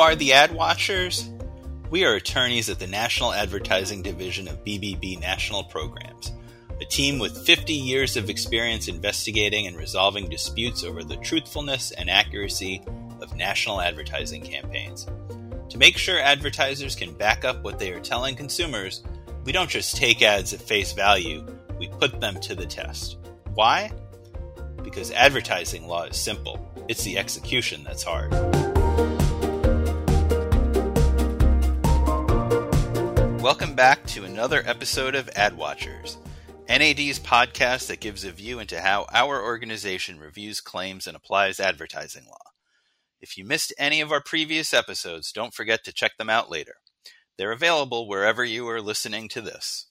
are the ad watchers? We are attorneys at the National Advertising Division of BBB National Programs, a team with 50 years of experience investigating and resolving disputes over the truthfulness and accuracy of national advertising campaigns. To make sure advertisers can back up what they are telling consumers, we don't just take ads at face value, we put them to the test. Why? Because advertising law is simple, it's the execution that's hard. Welcome back to another episode of Ad Watchers, NAD's podcast that gives a view into how our organization reviews claims and applies advertising law. If you missed any of our previous episodes, don't forget to check them out later. They're available wherever you are listening to this.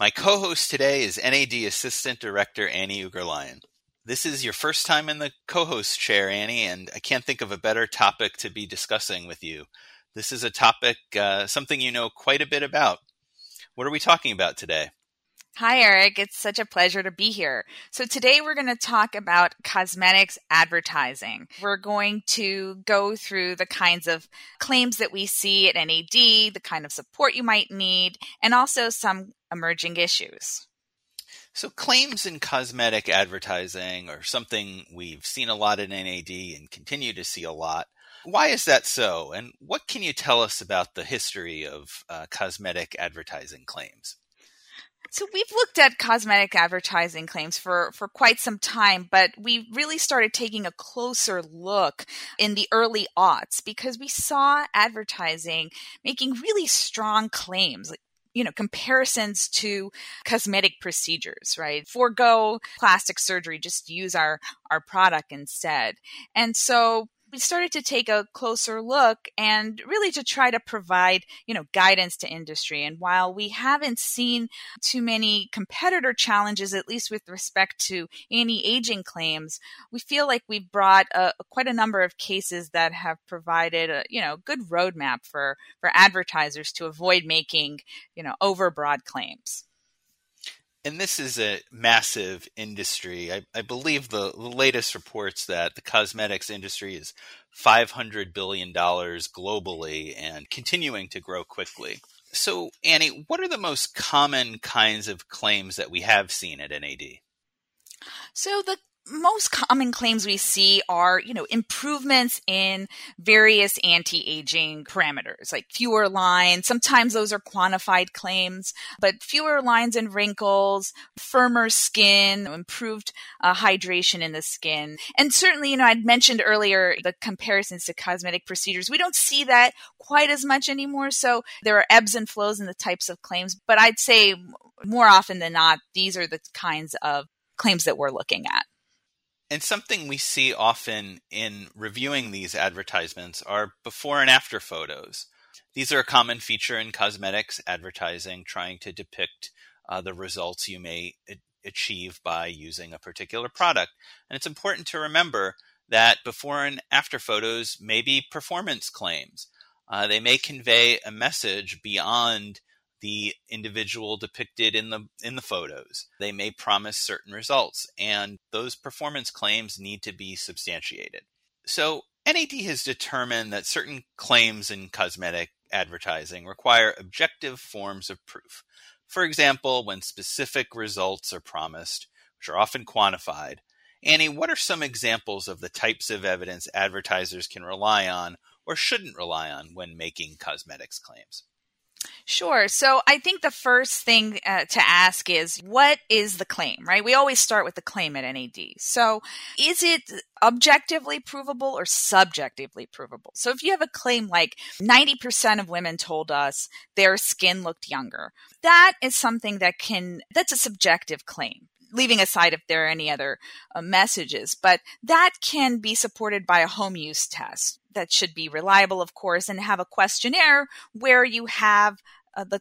My co host today is NAD Assistant Director Annie Ugurlayan. This is your first time in the co host chair, Annie, and I can't think of a better topic to be discussing with you this is a topic, uh, something you know quite a bit about. What are we talking about today? Hi, Eric. It's such a pleasure to be here. So, today we're going to talk about cosmetics advertising. We're going to go through the kinds of claims that we see at NAD, the kind of support you might need, and also some emerging issues. So, claims in cosmetic advertising are something we've seen a lot in NAD and continue to see a lot. Why is that so? And what can you tell us about the history of uh, cosmetic advertising claims? So we've looked at cosmetic advertising claims for, for quite some time, but we really started taking a closer look in the early aughts because we saw advertising making really strong claims, like you know comparisons to cosmetic procedures right forego plastic surgery just use our our product instead and so we started to take a closer look and really to try to provide, you know, guidance to industry. And while we haven't seen too many competitor challenges, at least with respect to anti-aging claims, we feel like we've brought a, quite a number of cases that have provided a, you know, good roadmap for, for advertisers to avoid making, you know, overbroad claims and this is a massive industry. I, I believe the, the, latest reports that the cosmetics industry is $500 billion globally and continuing to grow quickly. So, Annie, what are the most common kinds of claims that we have seen at NAD? So, the most common claims we see are, you know, improvements in various anti-aging parameters, like fewer lines. Sometimes those are quantified claims, but fewer lines and wrinkles, firmer skin, improved uh, hydration in the skin. And certainly, you know, I'd mentioned earlier the comparisons to cosmetic procedures. We don't see that quite as much anymore. So there are ebbs and flows in the types of claims, but I'd say more often than not, these are the kinds of claims that we're looking at. And something we see often in reviewing these advertisements are before and after photos. These are a common feature in cosmetics advertising, trying to depict uh, the results you may achieve by using a particular product. And it's important to remember that before and after photos may be performance claims. Uh, they may convey a message beyond the individual depicted in the in the photos. They may promise certain results and those performance claims need to be substantiated. So NAD has determined that certain claims in cosmetic advertising require objective forms of proof. For example, when specific results are promised, which are often quantified. Annie, what are some examples of the types of evidence advertisers can rely on or shouldn't rely on when making cosmetics claims? Sure. So I think the first thing uh, to ask is what is the claim, right? We always start with the claim at NAD. So is it objectively provable or subjectively provable? So if you have a claim like 90% of women told us their skin looked younger, that is something that can, that's a subjective claim leaving aside if there are any other uh, messages, but that can be supported by a home use test that should be reliable, of course, and have a questionnaire where you have uh, the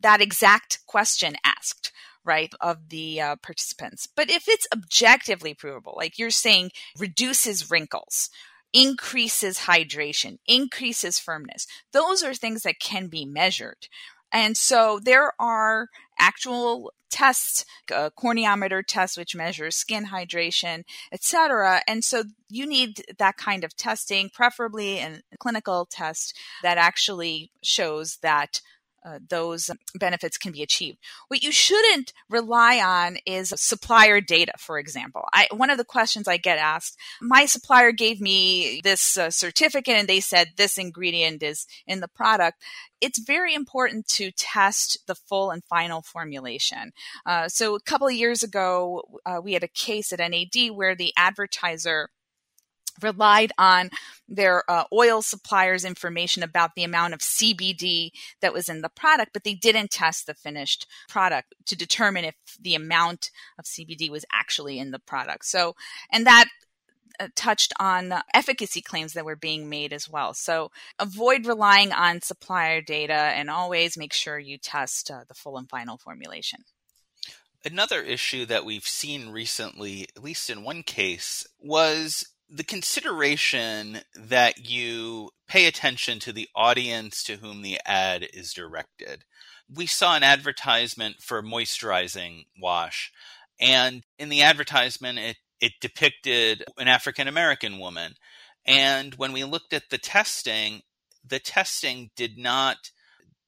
that exact question asked right of the uh, participants but if it's objectively provable like you're saying reduces wrinkles increases hydration increases firmness those are things that can be measured and so there are actual tests, a corneometer test, which measures skin hydration, etc. And so you need that kind of testing, preferably a clinical test that actually shows that uh, those benefits can be achieved. What you shouldn't rely on is supplier data, for example. I, one of the questions I get asked, my supplier gave me this uh, certificate and they said this ingredient is in the product. It's very important to test the full and final formulation. Uh, so a couple of years ago, uh, we had a case at NAD where the advertiser relied on their uh, oil suppliers information about the amount of CBD that was in the product, but they didn't test the finished product to determine if the amount of CBD was actually in the product. So, and that uh, touched on efficacy claims that were being made as well. So avoid relying on supplier data and always make sure you test uh, the full and final formulation. Another issue that we've seen recently, at least in one case, was the consideration that you pay attention to the audience to whom the ad is directed. We saw an advertisement for moisturizing wash, and in the advertisement, it, it depicted an African American woman. And when we looked at the testing, the testing did not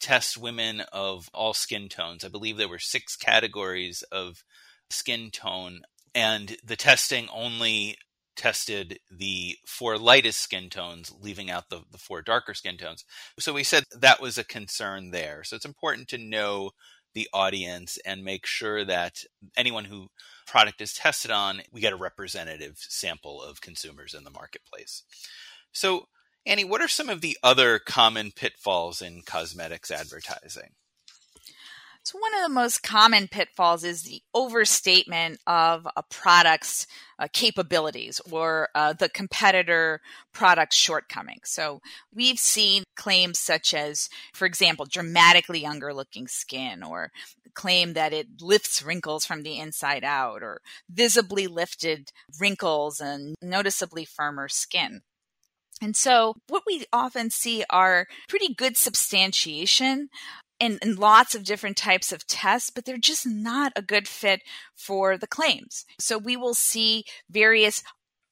test women of all skin tones. I believe there were six categories of skin tone, and the testing only tested the four lightest skin tones, leaving out the, the four darker skin tones. So we said that was a concern there. So it's important to know the audience and make sure that anyone who product is tested on, we get a representative sample of consumers in the marketplace. So, Annie, what are some of the other common pitfalls in cosmetics advertising? So, one of the most common pitfalls is the overstatement of a product's uh, capabilities or uh, the competitor product's shortcomings. So, we've seen claims such as, for example, dramatically younger looking skin, or claim that it lifts wrinkles from the inside out, or visibly lifted wrinkles and noticeably firmer skin. And so, what we often see are pretty good substantiation and, lots of different types of tests, but they're just not a good fit for the claims. So we will see various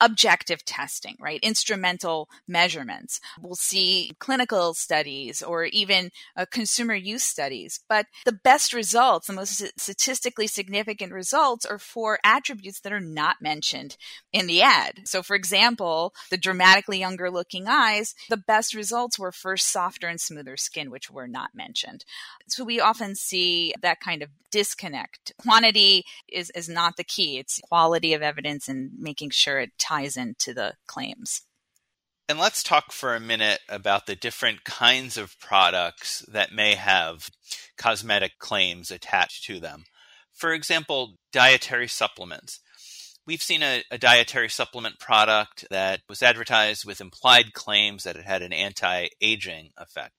objective testing, right? Instrumental measurements. We'll see clinical studies or even uh, consumer use studies. But the best results, the most statistically significant results are for attributes that are not mentioned in the ad. So, for example, the dramatically younger looking eyes, the best results were for softer and smoother skin, which were not mentioned. So, we often see that kind of disconnect. Quantity is, is not the key, it's quality of evidence and making sure it ties into the claims. And let's talk for a minute about the different kinds of products that may have cosmetic claims attached to them. For example, dietary supplements. We've seen a, a, dietary supplement product that was advertised with implied claims that it had an anti aging effect.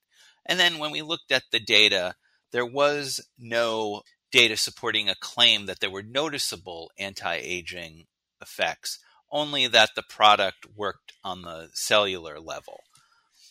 And then when we looked at the data, there was no data supporting a claim that there were noticeable anti aging effects only that the product worked on the cellular level.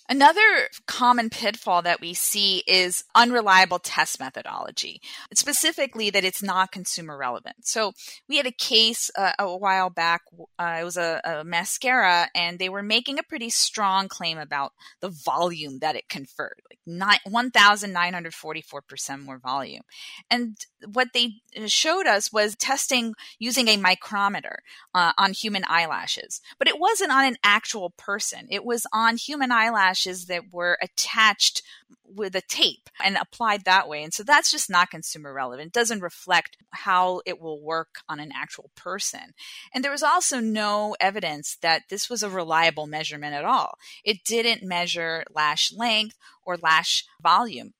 Another common pitfall that we see is unreliable test methodology, specifically that it's not consumer relevant. So we had a case uh, a while back, uh, it was a, a, mascara, and they were making a pretty strong claim about the volume that it conferred, like 1,944% more volume. And what they showed us was testing using a micrometer uh, on human eyelashes, but it wasn't on an actual person. It was on human eyelashes that were attached with a tape and applied that way. And so that's just not consumer relevant. It doesn't reflect how it will work on an actual person. And there was also no evidence that this was a reliable measurement at all. It didn't measure lash length or lash volume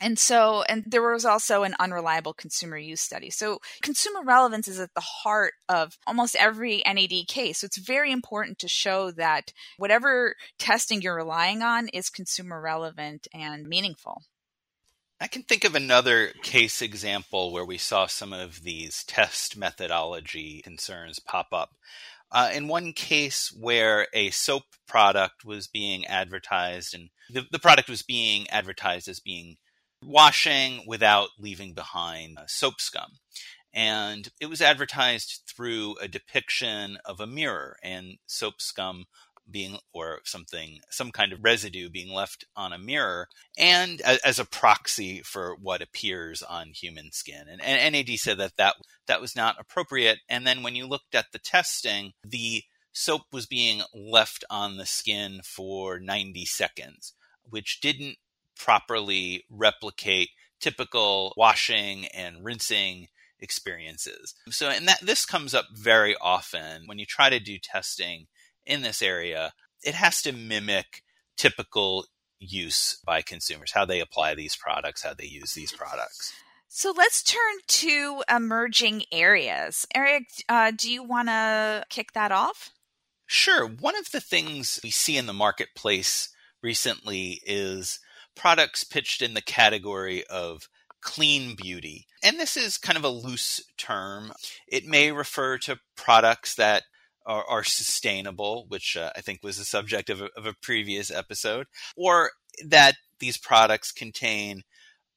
and so and there was also an unreliable consumer use study. So consumer relevance is at the heart of almost every nad case. So it's very important to show that whatever testing you're relying on is consumer relevant and meaningful. I can think of another case example where we saw some of these test methodology concerns pop up. Uh, in one case where a soap product was being advertised and the, the product was being advertised as being washing without leaving behind soap scum. And it was advertised through a depiction of a mirror and soap scum being or something some kind of residue being left on a mirror and as a proxy for what appears on human skin and, and nad said that, that that was not appropriate and then when you looked at the testing the soap was being left on the skin for 90 seconds which didn't properly replicate typical washing and rinsing experiences. So, and that this comes up very often when you try to do testing in this area, it has to mimic typical use by consumers, how they apply these products, how they use these products. So let's turn to emerging areas. Eric, uh, do you want to kick that off? Sure. One of the things we see in the marketplace recently is products pitched in the category of clean beauty. And this is kind of a loose term. It may refer to products that are, are sustainable, which uh, I think was the subject of a, of a previous episode, or that these products contain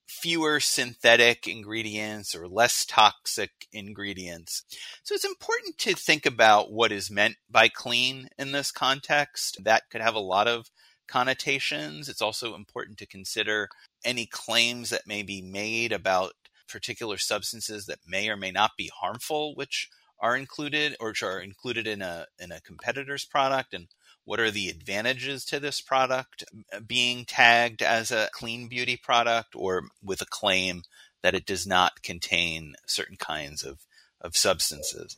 fewer synthetic ingredients or less toxic ingredients. So it's important to think about what is meant by clean in this context. That could have a lot of connotations. It's also important to consider any claims that may be made about particular substances that may or may not be harmful, which are included or which are included in a in a competitor's product and what are the advantages to this product uh, being tagged as a clean beauty product or with a claim that it does not contain certain kinds of, of substances.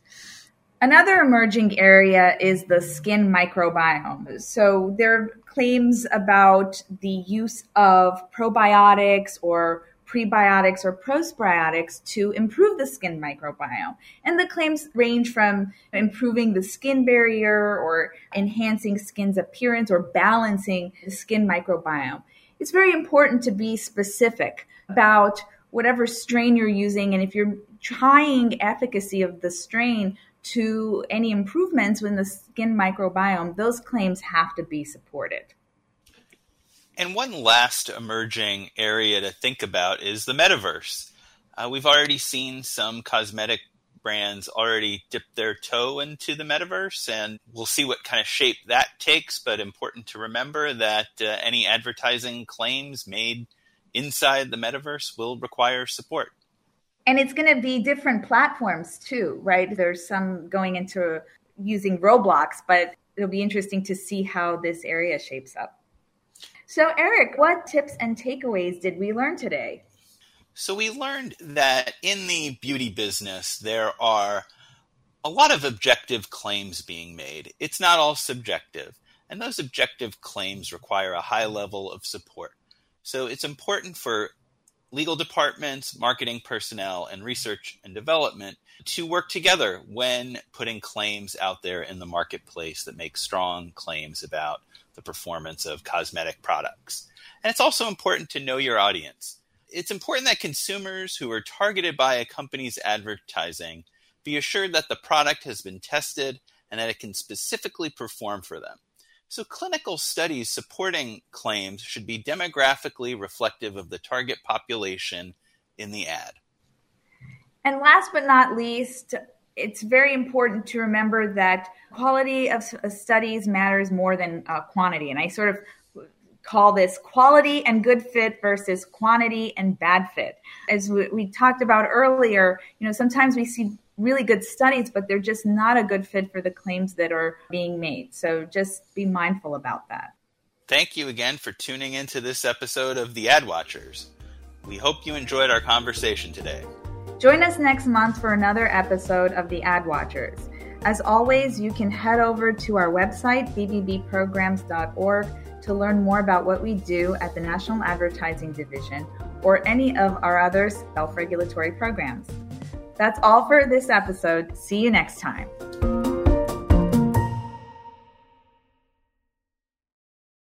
Another emerging area is the skin microbiome. So there are claims about the use of probiotics or prebiotics or postbiotics to improve the skin microbiome. And the claims range from improving the skin barrier or enhancing skin's appearance or balancing the skin microbiome. It's very important to be specific about whatever strain you're using and if you're trying efficacy of the strain to any improvements in the skin microbiome, those claims have to be supported. And one last emerging area to think about is the metaverse. Uh, we've already seen some cosmetic brands already dip their toe into the metaverse, and we'll see what kind of shape that takes. But important to remember that uh, any advertising claims made inside the metaverse will require support. And it's going to be different platforms too, right? There's some going into using Roblox, but it'll be interesting to see how this area shapes up. So, Eric, what tips and takeaways did we learn today? So, we learned that in the beauty business, there are a lot of objective claims being made. It's not all subjective, and those objective claims require a high level of support. So, it's important for legal departments, marketing personnel, and research and development to work together when putting claims out there in the marketplace that make strong claims about the performance of cosmetic products. And it's also important to know your audience. It's important that consumers who are targeted by a company's advertising be assured that the product has been tested and that it can specifically perform for them. So, clinical studies supporting claims should be demographically reflective of the target population in the ad. And last but not least, it's very important to remember that quality of studies matters more than uh, quantity. And I sort of call this quality and good fit versus quantity and bad fit. As we, we talked about earlier, you know, sometimes we see really good studies, but they're just not a good fit for the claims that are being made. So just be mindful about that. Thank you again for tuning into this episode of The Ad Watchers. We hope you enjoyed our conversation today. Join us next month for another episode of The Ad Watchers. As always, you can head over to our website, bbbprograms.org, to learn more about what we do at the National Advertising Division or any of our other self regulatory programs. That's all for this episode. See you next time.